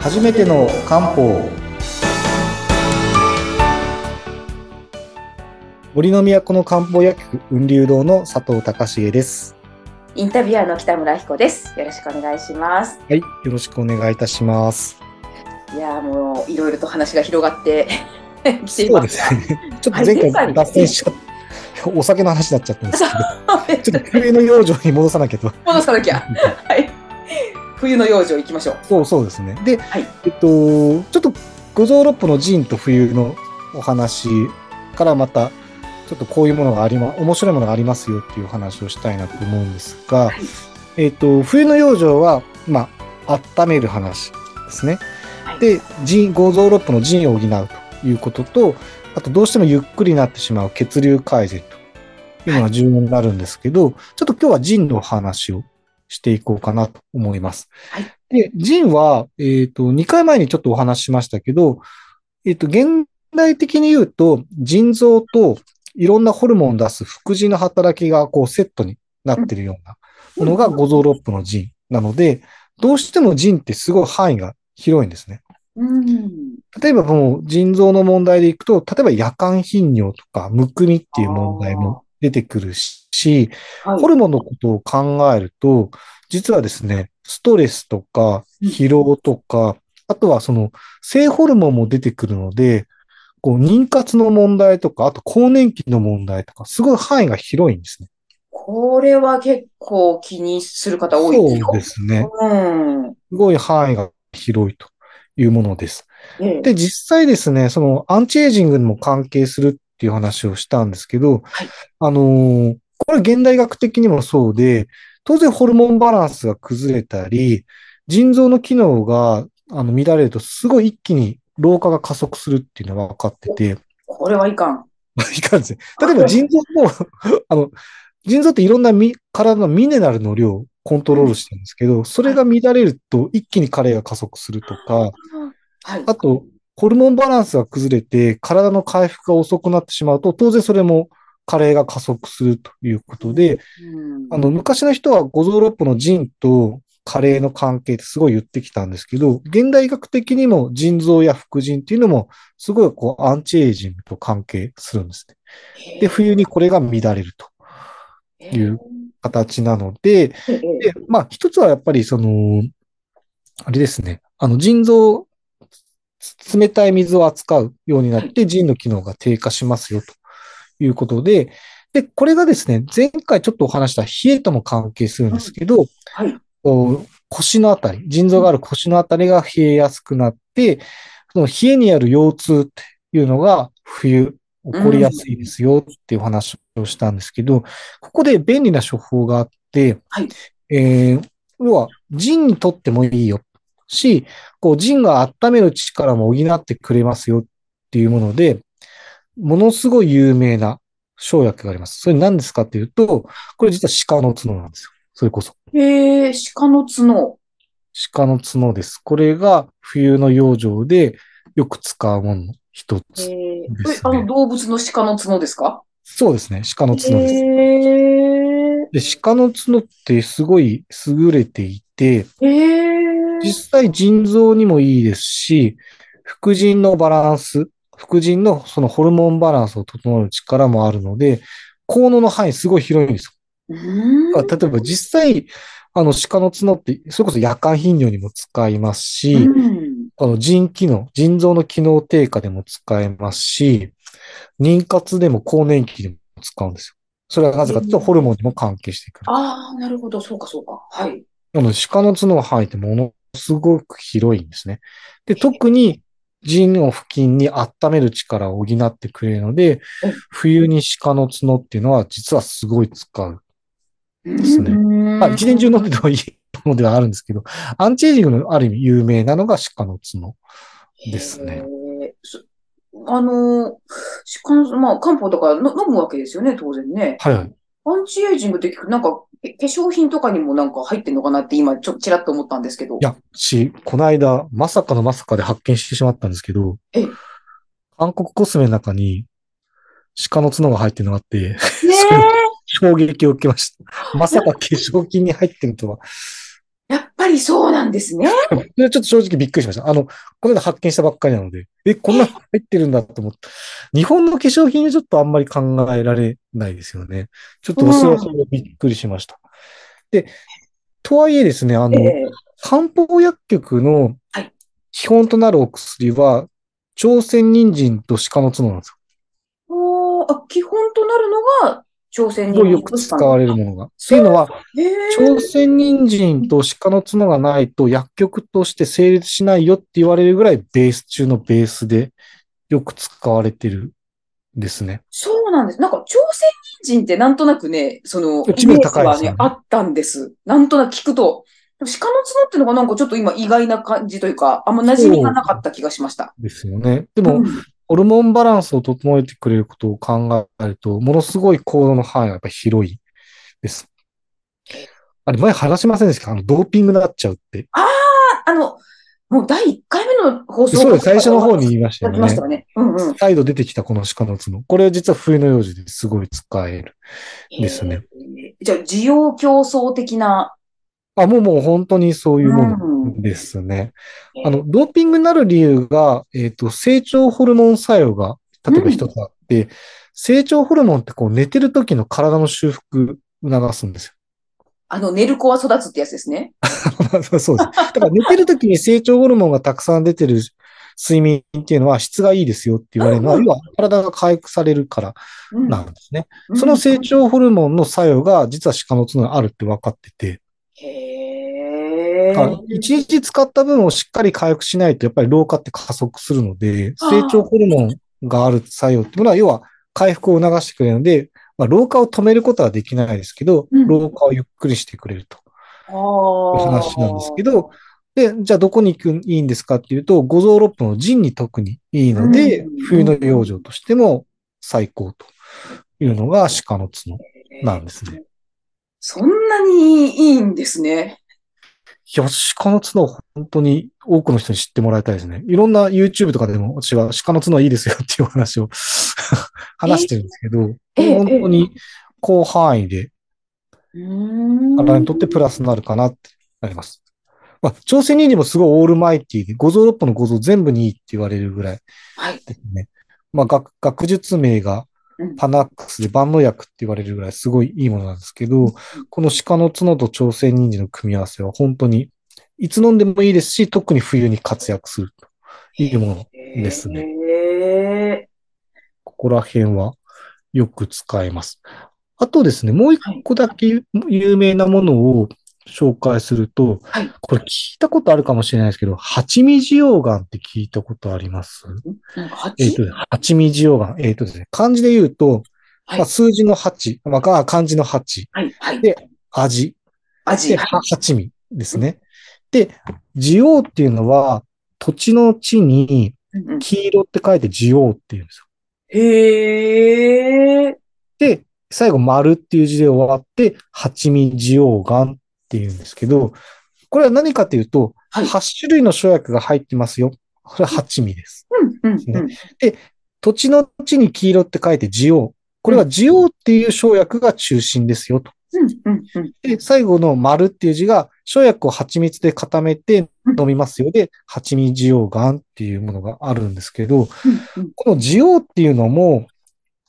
初めての漢方。森の都の漢方薬局雲流堂の佐藤隆重です。インタビュアーの北村彦です。よろしくお願いします。はいよろしくお願いいたします。いやーもういろいろと話が広がって きていそうでますすね。ちょっと前回脱線しちゃってお酒の話になっちゃったんですけど。ちょっと冬の養生に戻さなきゃと。戻さなきゃ。はい。冬の養生行きましょう。そうそうですね。で、はい。えっとちょっと五臓六腑の陣と冬のお話からまたちょっとこういうものがありま面白いものがありますよっていう話をしたいなと思うんですが、はい。えっと冬の養生はまあ温める話ですね。はい。で腎五臓六腑の腎を補うということとあとどうしてもゆっくりになってしまう血流改善というのが重要になるんですけど、ちょっと今日は腎の話をしていこうかなと思います。はいで、腎は、えっ、と、2回前にちょっとお話ししましたけど、えっ、と、現代的に言うと、腎臓といろんなホルモンを出す副腎の働きがこうセットになっているようなものが五臓六腑の腎なので、どうしても腎ってすごい範囲が広いんですね。うん。例えばもう腎臓の問題でいくと、例えば夜間頻尿とかむくみっていう問題も出てくるし、はいホルモンのことを考えると、実はですね、ストレスとか疲労とか、あとはその性ホルモンも出てくるので、こう妊活の問題とか、あと更年期の問題とか、すごい範囲が広いんですね。これは結構気にする方多いですよ。そうですね。うん。すごい範囲が広いというものです。ええで、実際ですね、そのアンチエイジングにも関係するっていう話をしたんですけど、はいあのーこれ現代学的にもそうで、当然ホルモンバランスが崩れたり、腎臓の機能があの乱れるとすごい一気に老化が加速するっていうのが分かってて、これはいかん。いかんですね。例えば腎臓も、あの、腎臓っていろんなみ体のミネラルの量をコントロールしてるんですけど、それが乱れると一気に加齢が加速するとか、はい。あと、ホルモンバランスが崩れて、体の回復が遅くなってしまうと、当然それも加齢が加速するということで、うん。あの、昔の人は五臓六腑の腎と加齢の関係ってすごい言ってきたんですけど、現代学的にも腎臓や副腎っていうのも、すごいこう、アンチエイジングと関係するんですね。で、冬にこれが乱れるという形なので、ええで、まあ、一つはやっぱりその、あれですね、あの、腎臓、つ冷たい水を扱うようになって、腎の機能が低下しますよと。いうことで、で、これがですね、前回ちょっとお話した冷えとも関係するんですけど、はい。腰のあたり、腎臓がある腰のあたりが冷えやすくなって、その冷えにある腰痛っていうのが冬起こりやすいですよっていう話をしたんですけど、ここで便利な処方があって、はい。えー要は腎にとってもいいよし、こう腎が温める力も補ってくれますよっていうもので、ものすごい有名な生薬があります。それ何ですかっていうと、これ実は鹿の角なんですよ。それこそ。へえ、鹿の角。鹿の角です。これが冬の養生でよく使うものの一つ。ねえ、あの動物の鹿の角ですか？そうですね。鹿の角です。へで、鹿の角ってすごい優れていて、え。へえ。実際腎臓にもいいですし、副腎のバランス、副腎のそのホルモンバランスを整える力もあるので、効能の範囲すごい広いんですよ。例えば実際、あの鹿の角って、それこそ夜間頻尿にも使いますし、うんあの腎機能、腎臓の機能低下でも使えますし、妊活でも更年期でも使うんですよ。それはなぜかというと、うんホルモンにも関係してくる。ああ、なるほど。そうか、そうか。はい。なので、鹿の角の範囲ってものすごく広いんですね。で、特に腎の付近に温める力を補ってくれるのでうん、冬に鹿の角っていうのは実はすごい使う。ですねまあ、一年中飲んでてもいいものではあるんですけど、アンチエイジングのある意味有名なのが鹿の角ですね。あの、鹿の、まあ、漢方とかの飲むわけですよね、当然ね。はいはい。アンチエイジングって聞く、なんか、え化粧品とかにもなんか入ってんのかなって今、ちょっとちらっと思ったんですけど。いや、し、この間、まさかのまさかで発見してしまったんですけどええ、韓国コスメの中に鹿の角が入ってるのがあって、ね衝撃を受けました。まさか化粧品に入ってるとは。えやっぱりりそうなんですね。それはちょっと正直びっくりしました。あの、この間発見したばっかりなので、え、こんなの入ってるんだと思って。日本の化粧品はちょっとあんまり考えられないですよね。ちょっとそれはそれでびっくりしました。で、とはいえですね、あの、ええ漢方薬局のはい基本となるお薬は、朝鮮人参と鹿の角なんですよ。おーあ基本となるのが、朝鮮人よく使われるものが。ってそういうのは、朝鮮人参と鹿の角がないと薬局として成立しないよって言われるぐらいベース中のベースでよく使われてるんですね。そうなんです。なんか、朝鮮人参ってなんとなくね、その、イメージはね、あったんです。なんとなく聞くと。鹿の角っていうのがなんかちょっと今意外な感じというか、あんま馴染みがなかった気がしました。ですよね。でも、うんホルモンバランスを整えてくれることを考えると、ものすごい行動の範囲がやっぱり広いです。あれ、前話しませんでした？かあの、ドーピングになっちゃうって。ああの、もう第1回目の放送そうです。最初の方に言いましたよねました。よね。うんうん。再度出てきたこの鹿の角。これは実は冬の用事ですごい使える。ですね。じゃあ、需要競争的な。あ、もうもう本当にそういうものですね。あの、ドーピングになる理由が、えっ、と、成長ホルモン作用が、例えば一つあって、成長ホルモンってこう寝てる時の体の修復促すんですよ。あの、寝る子は育つってやつですね。そうです。だから寝てる時に成長ホルモンがたくさん出てる睡眠っていうのは質がいいですよって言われるのは、うん要は体が回復されるからうんなんですね。その成長ホルモンの作用が実は鹿の角にあるって分かってて、へ一日使った分をしっかり回復しないと、やっぱり老化って加速するので、成長ホルモンがある作用っていうのは、要は回復を促してくれるので、まあ、老化を止めることはできないですけど、うん。老化をゆっくりしてくれると。あいうー話なんですけど、で、じゃあどこに行くいいんですかっていうと、五臓六腑の腎に特にいいので、うん。冬の養生としても最高というのが鹿の角なんですね。そんなにいいんですね。いや、鹿の角は本当に多くの人に知ってもらいたいですね。いろんな YouTube とかでも私は鹿の角はいいですよっていう話を 話してるんですけど、ええ本当に広範囲で体にとってプラスになるかなってなります。まあ、朝鮮人参もすごいオールマイティで、五臓六腑の五臓全部にいいって言われるぐらいはい。ですね。まあ、学学術名がうんパナックスで万能薬って言われるぐらいすごいいいものなんですけど、この鹿の角と朝鮮人参の組み合わせは本当にいつ飲んでもいいですし、特に冬に活躍するというもの。ですねね。ここら辺はよく使えます。あとですね、もう一個だけ有名なものを紹介すると、はいこれ聞いたことあるかもしれないですけど、蜂蜜溶岩って聞いたことあります？なんか 8? えっ、と、蜂蜜溶岩。えっ、とですね、漢字で言うと、はいまあ、数字の8、まあ、あ漢字の8、はい。はい。で味、味。で、八味ですね。で、地黄っていうのは、土地の地に黄色って書いて地黄っていうんですよ。へえ。で、最後、丸っていう字で終わって、八味地黄岩っていうんですけど、これは何かというと、はい8種類の生薬が入ってますよ。これは八味です。うんうんうん。土地の地に黄色って書いて地黄。これは地黄っていう生薬が中心ですよと。うんうんうん。で、最後の丸っていう字が、生薬を蜂蜜で固めて飲みますよで、蜂蜜地黄丸っていうものがあるんですけど、うんうんこの地黄っていうのも、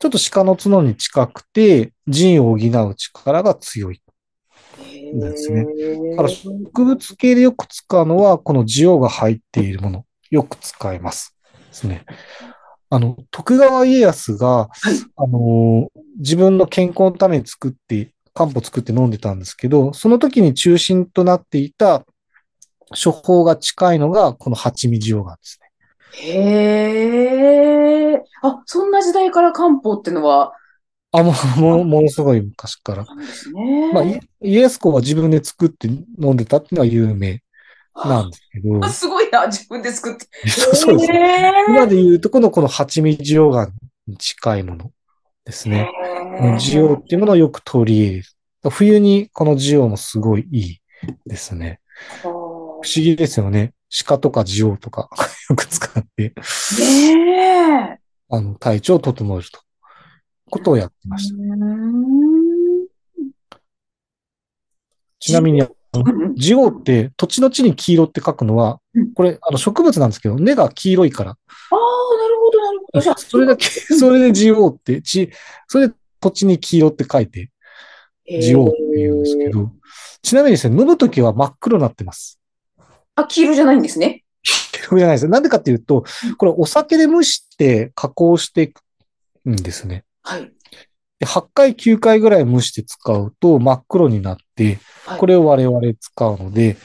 ちょっと鹿の角に近くて、腎を補う力が強い。ですねだから植物系でよく使うのは、この地黄が入っているもの、よく使えます。ですね。あの、徳川家康が、あのー自分の健康のために作って、漢方作って飲んでたんですけど、その時に中心となっていた処方が近いのが、この蜂蜜地黄がですね。へえ。あ、そんな時代から漢方ってのは、あ、もう、もうものすごい昔から。ね。まあ、い家康公は自分で作って飲んでたっていうのは有名なんですけどあ、、すごいな、自分で作って。そうですね。へ今で言うとこのこの蜂蜜地黄がに近いものですね。え。地黄っていうものをよく取り入れる。冬にこの地黄もすごいいいですね。不思議ですよね。鹿とか地黄とか よく使って。あの、体調を整えると。ことをやってました。ちなみに、ジオウって土地の地に黄色って書くのはうん、これ、あの植物なんですけど、根が黄色いから。ああ、なるほど、なるほど。それだけ、それでジオウって、ち、それで土地に黄色って書いて、ジオウって言うんですけへー。ど、ちなみにですね、飲むときは真っ黒になってます。あ、黄色じゃないんですね。黄色じゃないです。なんでかっていうと、これお酒で蒸して加工していくんですね。はい。で8回、9回ぐらい蒸して使うと真っ黒になって、はいこれを我々使うので、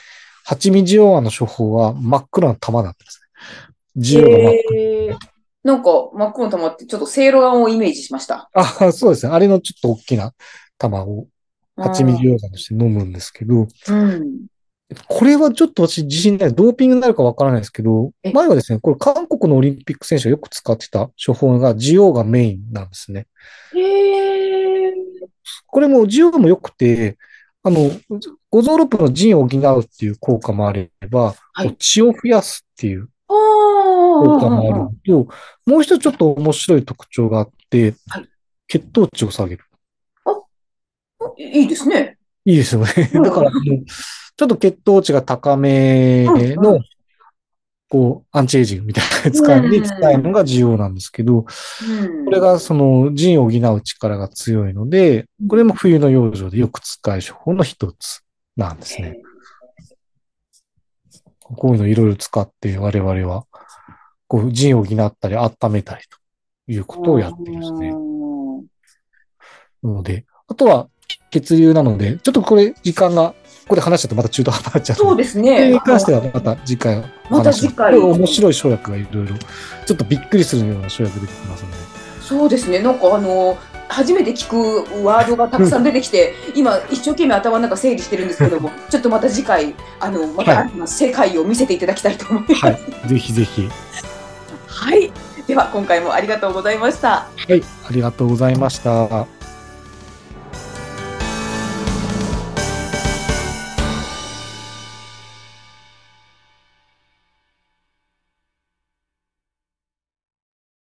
八味ジオワの処方は真っ黒な玉になってますね。ジオが真っ黒。へーなんか、真っ黒の玉って、ちょっとせいろがんをイメージしました。あ、そうですね。あれのちょっと大きな玉を八味ジオワとして飲むんですけど、うん。これはちょっと私自信ない。ドーピングになるかわからないですけどえ、前はですね、これ韓国のオリンピック選手がよく使ってた処方がジオがメインなんですね。へえ。これもジオも良くて、あの、五臓六腑の腎を補うっていう効果もあれば、はい血を増やすっていうあ効果もあると、もう一つちょっと面白い特徴があってはい、血糖値を下げる。いいですね。いいですよね。うんだから、ちょっと血糖値が高めの、こう、アンチエイジングみたいな使いに使えるのが重要なんですけど、うん。これがその腎を補う力が強いので、これも冬の養生でよく使う処方の一つなんですね。こういうのいろいろ使って我々は、こう腎を補ったり温めたりということをやっていますね。うんなので、あとは血流なので、ちょっとこれ時間が、ここで話しちゃうとまた中途半端になっちゃうのそうで、ですね。に関してはまた次回お話ししまた次回面白い生薬がいろいろ、ちょっとびっくりするような生薬出てきますので。そうですね。なんかあの、初めて聞くワードがたくさん出てきて、今一生懸命頭の中整理してるんですけども、ちょっとまた次回、あの、または新たな世界を見せていただきたいと思います。はい。ぜひぜひ。はい。では、今回もありがとうございました。はい。ありがとうございました。